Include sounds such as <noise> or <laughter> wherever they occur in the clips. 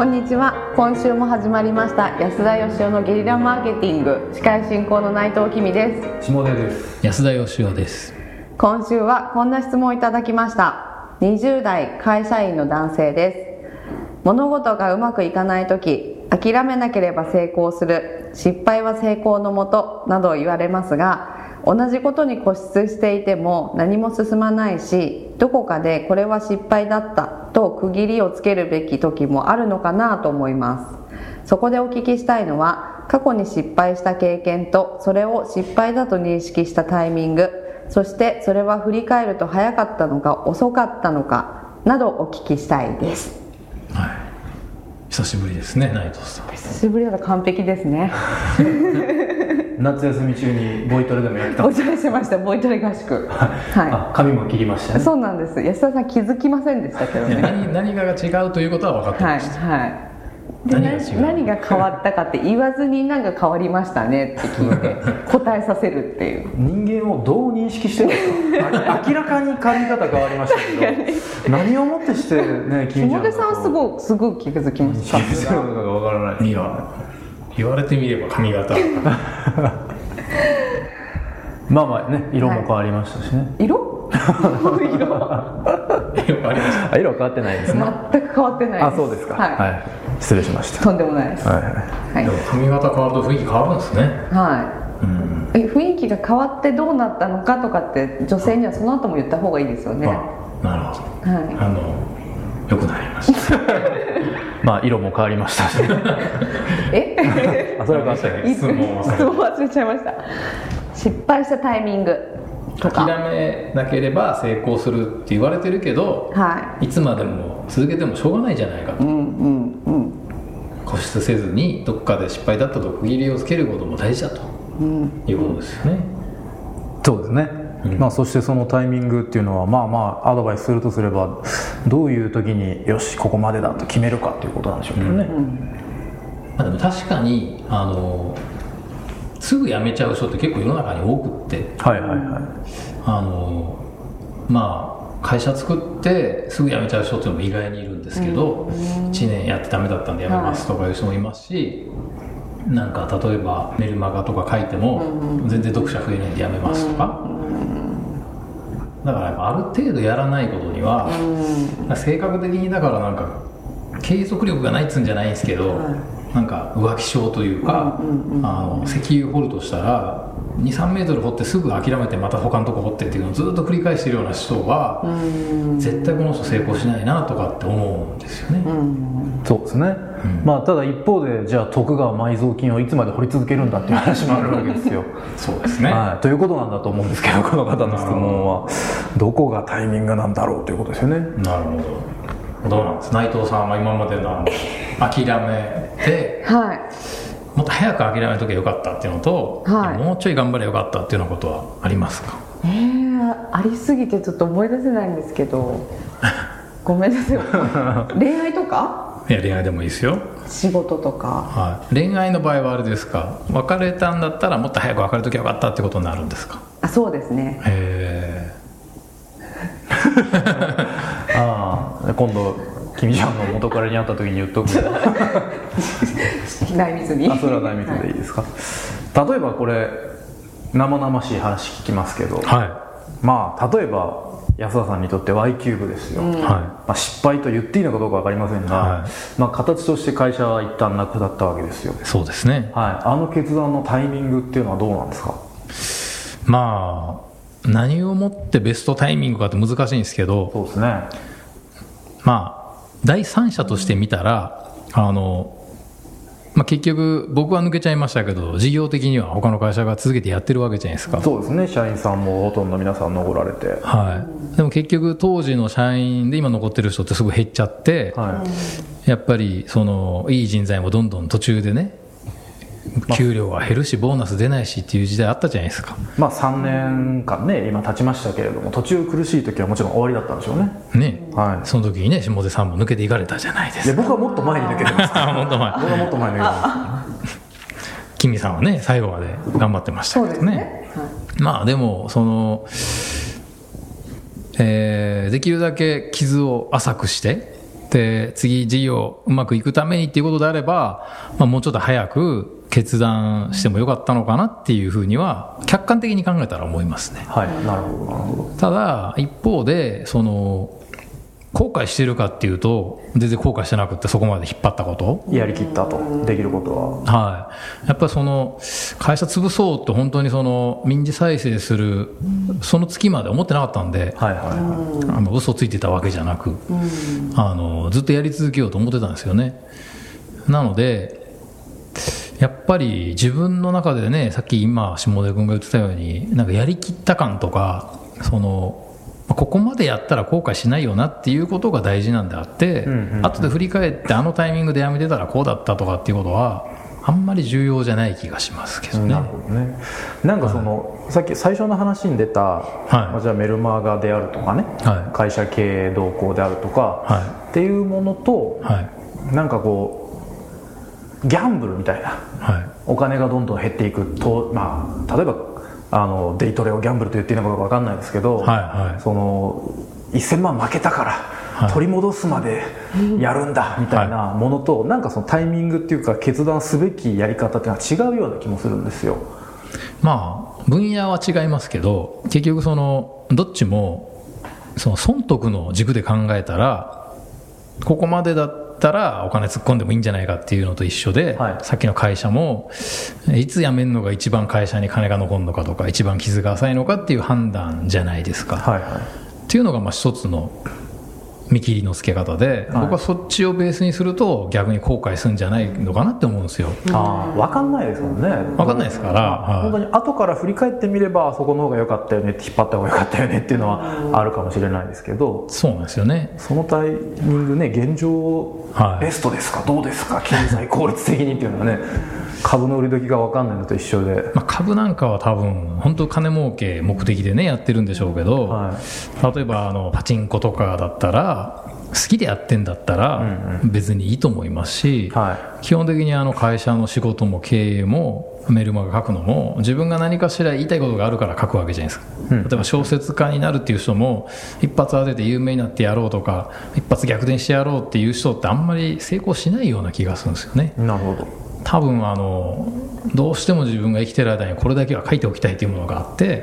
こんにちは。今週も始まりました。安田義生のゲリラマーケティング。司会進行の内藤君です。下出です。安田義雄です。今週はこんな質問をいただきました。20代会社員の男性です。物事がうまくいかない時諦めなければ成功する。失敗は成功のもとなど言われますが同じことに固執していても何も進まないしどこかでこれは失敗だったと区切りをつけるべき時もあるのかなと思います。そこでお聞きしたいのは過去に失敗した経験とそれを失敗だと認識したタイミングそしてそれは振り返ると早かったのか遅かったのかなどお聞きしたいです。はい。久しぶりですね内藤さん。久しぶりだと完璧ですね <laughs> 夏休み中にボイトレでもやってたお邪魔しました。ボイトレ合宿。はあ髪も切りましたね。いそうなんです。安田さん気づきませんでしたけどね。<laughs> 何何が違うということは分かってはいました、はいで何が違う？な何が変わったかって言わずに何か変わりましたねって聞いて <laughs> 答えさせるっていう。人間をどう認識してるんですか。<laughs> あ明らかに髪型変わりましたけど何をもってしてね君下出さんはすいごいすぐ気づきました。気づくのかがわからない。いや言われてみれば髪型。<laughs> まあまあね色も変わりましたしね、色？色。ありました。あ色は変わってないですね。全く変わってないあそうですか。はい、はい、失礼しました。とんでもないです。はいはい。はい。でも髪型変わると雰囲気変わるんですね。はい。うん。え雰囲気が変わってどうなったのかとかって女性にはその後も言った方がいいですよね、はあなるほど。い、あの良くなりました <laughs> まあ色も変わりました。し <laughs> え？<laughs> あそれは変わったね。い質問質問忘れちゃいました。失敗したタイミングとか。諦めなければ成功するって言われてるけどはい。つまでも続けてもしょうがないじゃないかと。いうんうんうん。固執せずにどっかで失敗だったと区切りをつけることも大事だとうんいうことですよね、そうですね、うん。まあ、そしてそのタイミングっていうのはまあまあアドバイスするとすればどういう時によしここまでだと決めるかっていうことなんでしょうけどね、まあ、でも確かにあのすぐ辞めちゃう人って結構世の中に多くって。はいはいはい。あのまあ会社作ってすぐ辞めちゃう人っていうのも意外にいるんですけど、1年やってダメだったんで辞めますとかいう人もいますし、なんか例えばメルマガとか書いても全然読者増えないんで辞めますとか、だからやっぱある程度やらないことには、性格的にだからなんか継続力がないっつうんじゃないんですけど、なんか浮気症というか、あの石油掘るとしたら23メートル掘ってすぐ諦めてまた他のとこ掘ってっていうのをずっと繰り返してるような人は、絶対この人成功しないなとかって思うんですよね、そうですね、まあただ一方でじゃあ徳川埋蔵金をいつまで掘り続けるんだっていう話もあるわけですよ。<laughs> そうですね、はい、ということなんだと思うんですけどこの方の質問は。どこがタイミングなんだろうということですよね。なるほど。どうなんです？内藤さんは今までの諦めてはい。もっと早く諦めとけばよかったっていうのと、はい。もうちょい頑張ればよかったっていうようなことはありますか？えー、ありすぎてちょっと思い出せないんですけど。<laughs> ごめんなさい。恋愛とか？いや恋愛でもいいですよ、仕事とか。はい、恋愛の場合はあれですか？別れたんだったらもっと早く別れときゃよかったってことになるんですか？あそうですね。へ <laughs> <laughs> ああ今度君ちゃんの元彼に会った時に言っとく <laughs> 内密にあそれはないみたいでいいですか、例えばこれ生々しい話聞きますけど、えはまあ例えば安田さんにとって Y キューブですよ、い、はまあ、失敗と言っていいのかどうか分かりませんが、はまあ、形として会社は一旦なくなったわけですよ、い、そうですね。はい、あの決断のタイミングっていうのはどうなんですか？まあ何をもってベストタイミングかって難しいんですけどそうですね。まあ第三者として見たらあの、まあ、結局僕は抜けちゃいましたけど事業的には他の会社が続けてやってるわけじゃないですか。そうですね。社員さんもほとんど皆さん残られて。はい、でも結局当時の社員で今残ってる人ってすぐ減っちゃって、はい。やっぱりそのいい人材もどんどん途中でね給料は減るしボーナス出ないしっていう時代あったじゃないですか。まあ3年間ね今経ちましたけれども途中苦しい時はもちろん終わりだったんでしょうね。ね、はい。その時にね下出さんも抜けていかれたじゃないですか。で僕はもっと前に抜けてます本当 <laughs> 前。僕はもっと前に抜けてます。君さんはね最後まで頑張ってましたそうですけどねね。はい。まあでもその、えーできるだけ傷を浅くしてで次事業うまくいくためにっていうことであれば、まあ、もうちょっと早く決断してもよかったのかなっていうふうには客観的に考えたら思いますね。はい。なるほどなるほど。ただ一方でその後悔してるかっていうと全然後悔してなくってそこまで引っ張ったこと。やりきったと。できることは。はい、やっぱりその会社潰そうと本当にその民事再生するその月まで思ってなかったんで、はいはいはあの嘘ついてたわけじゃなく、あのずっとやり続けようと思ってたんですよね。なのでやっぱり自分の中でねさっき今下出君が言ってたようになんかやりきった感とかそのここまでやったら後悔しないよなっていうことが大事なんであって、んうんうん。後で振り返ってあのタイミングでやめてたらこうだったとかっていうことはあんまり重要じゃない気がしますけどね。いなるほどね。なんかその、さっき最初の話に出た、まあじゃあメルマガであるとかね、はい。会社経営動向であるとか、はっていうものと、はい。なんかこうギャンブルみたいなはい。お金がどんどん減っていくと、まあ、例えばあのデイトレをギャンブルと言っていいのか分かんないですけど、はいはい。その1000万負けたから、はい。取り戻すまでやるんだみたいなものと、なんかそのタイミングっていうか決断すべきやり方っていうのは違うような気もするんですよ。まあ分野は違いますけど結局そのどっちもその損得の軸で考えたらここまでだったらお金突っ込んでもいいんじゃないかっていうのと一緒で、はい。さっきの会社もいつ辞めるのが一番会社に金が残るのかとか一番傷が浅いのかっていう判断じゃないですか、はいはい。っていうのがまあ一つの見切りのつけ方で、はい。僕はそっちをベースにすると逆に後悔するんじゃないのかなって思うんですよ。ああ分かんないですもんね。分かんないですから、はい。本当に後から振り返ってみればそこの方が良かったよねって引っ張った方が良かったよねっていうのはあるかもしれないですけどそうなんですよね。そのタイミングね現状はい。ベストですか？どうですか？経済効率的にっていうのはね <laughs> 株の売り時が分かんないのと一緒で、まあ、株なんかは多分本当金儲け目的でねやってるんでしょうけど、は例えばあのパチンコとかだったら好きでやってんだったら別にいいと思いますし、は基本的にあの会社の仕事も経営もメルマガ書くのも自分が何かしら言いたいことがあるから書くわけじゃないですか、うん。例えば小説家になるっていう人も一発当てて有名になってやろうとか一発逆転してやろうっていう人ってあんまり成功しないような気がするんですよね。なるほど。多分あのどうしても自分が生きてる間にこれだけは書いておきたいというものがあって、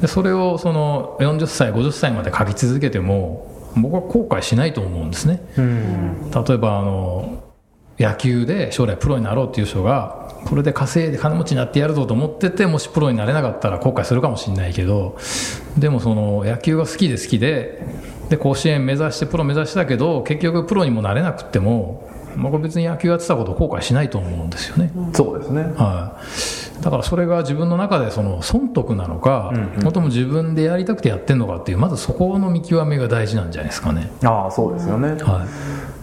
でそれをその40歳50歳まで書き続けても僕は後悔しないと思うんですね。うん。例えばあの野球で将来プロになろうっていう人がこれで稼いで金持ちになってやるぞと思っててもしプロになれなかったら後悔するかもしれないけどでもその野球が好きで好きでで甲子園目指してプロ目指してたけど結局プロにもなれなくっても僕は別に野球やってたことを後悔しないと思うんですよね、そうですね。はい、だからそれが自分の中でその損得なのか、本当も自分でやりたくてやってんのかっていうまずそこの見極めが大事なんじゃないですかね、ああそうですよね、は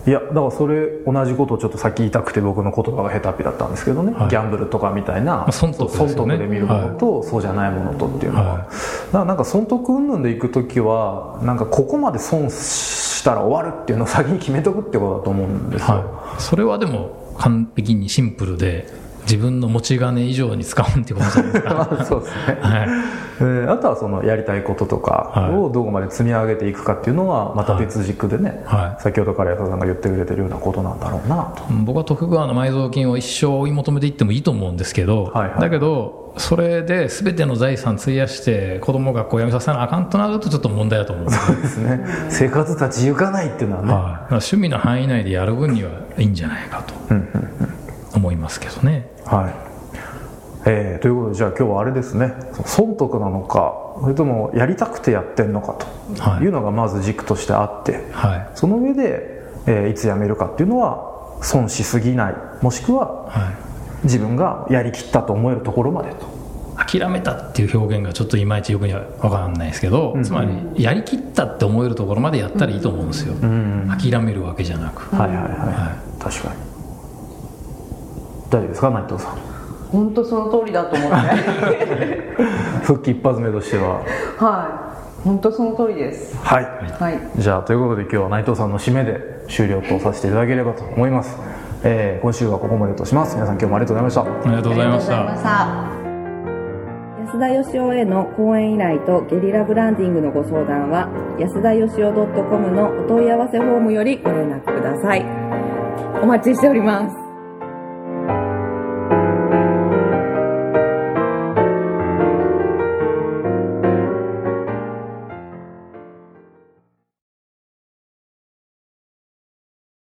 い。やだからそれ同じことをちょっとさっき言いたくて僕の言葉が下手っぴだったんですけどね、はい。ギャンブルとかみたいな、あ損得でね。損得で見るものと、そうじゃないものとっていうのは、はい。だからなんか損得云々でいく時はなんかここまで損したら終わるっていうのを先に決めとくってことだと思うんですよ、はい、それはでも完璧にシンプルで自分の持ち金以上に使うってことじゃないですか、<laughs> まあそうですね、はい、えーあとはそのやりたいこととかをどこまで積み上げていくかっていうのはまた別軸でね、はい。先ほどから安田さんが言ってくれてるようなことなんだろうなと。僕は徳川の埋蔵金を一生追い求めていってもいいと思うんですけど、はいはい。だけどそれで全ての財産費やして子供学校辞めさせなあかんとなるとちょっと問題だと思うんですよ。ですね。生活立ち行かないっていうのはね、はい、趣味の範囲内でやる分にはいいんじゃないかと思いますけどね。はい、えーということでじゃあ今日はあれですね。損得なのかそれともやりたくてやってんのかと。はい。いうのがまず軸としてあって、はい。その上で、えーいつ辞めるかっていうのは損しすぎない。もしくははい。自分がやりきったと思えるところまでと。諦めたっていう表現がちょっといまいちよくには分からないですけど、つまりやりきったって思えるところまでやったらいいと思うんですよ、ん。諦めるわけじゃなく、はいはいはい、は確かに大丈夫ですか内藤さん？本当その通りだと思って。<laughs> 復帰一発目としては。はい。本当その通りです。はい。はい。じゃあということで今日は内藤さんの締めで終了とさせていただければと思います、えー今週はここまでとします。皆さん今日もありがとうございました。ありがとうございました。安田義雄への講演依頼とゲリラブランディングのご相談は安田義雄 .com のお問い合わせフォームよりご連絡ください。お待ちしております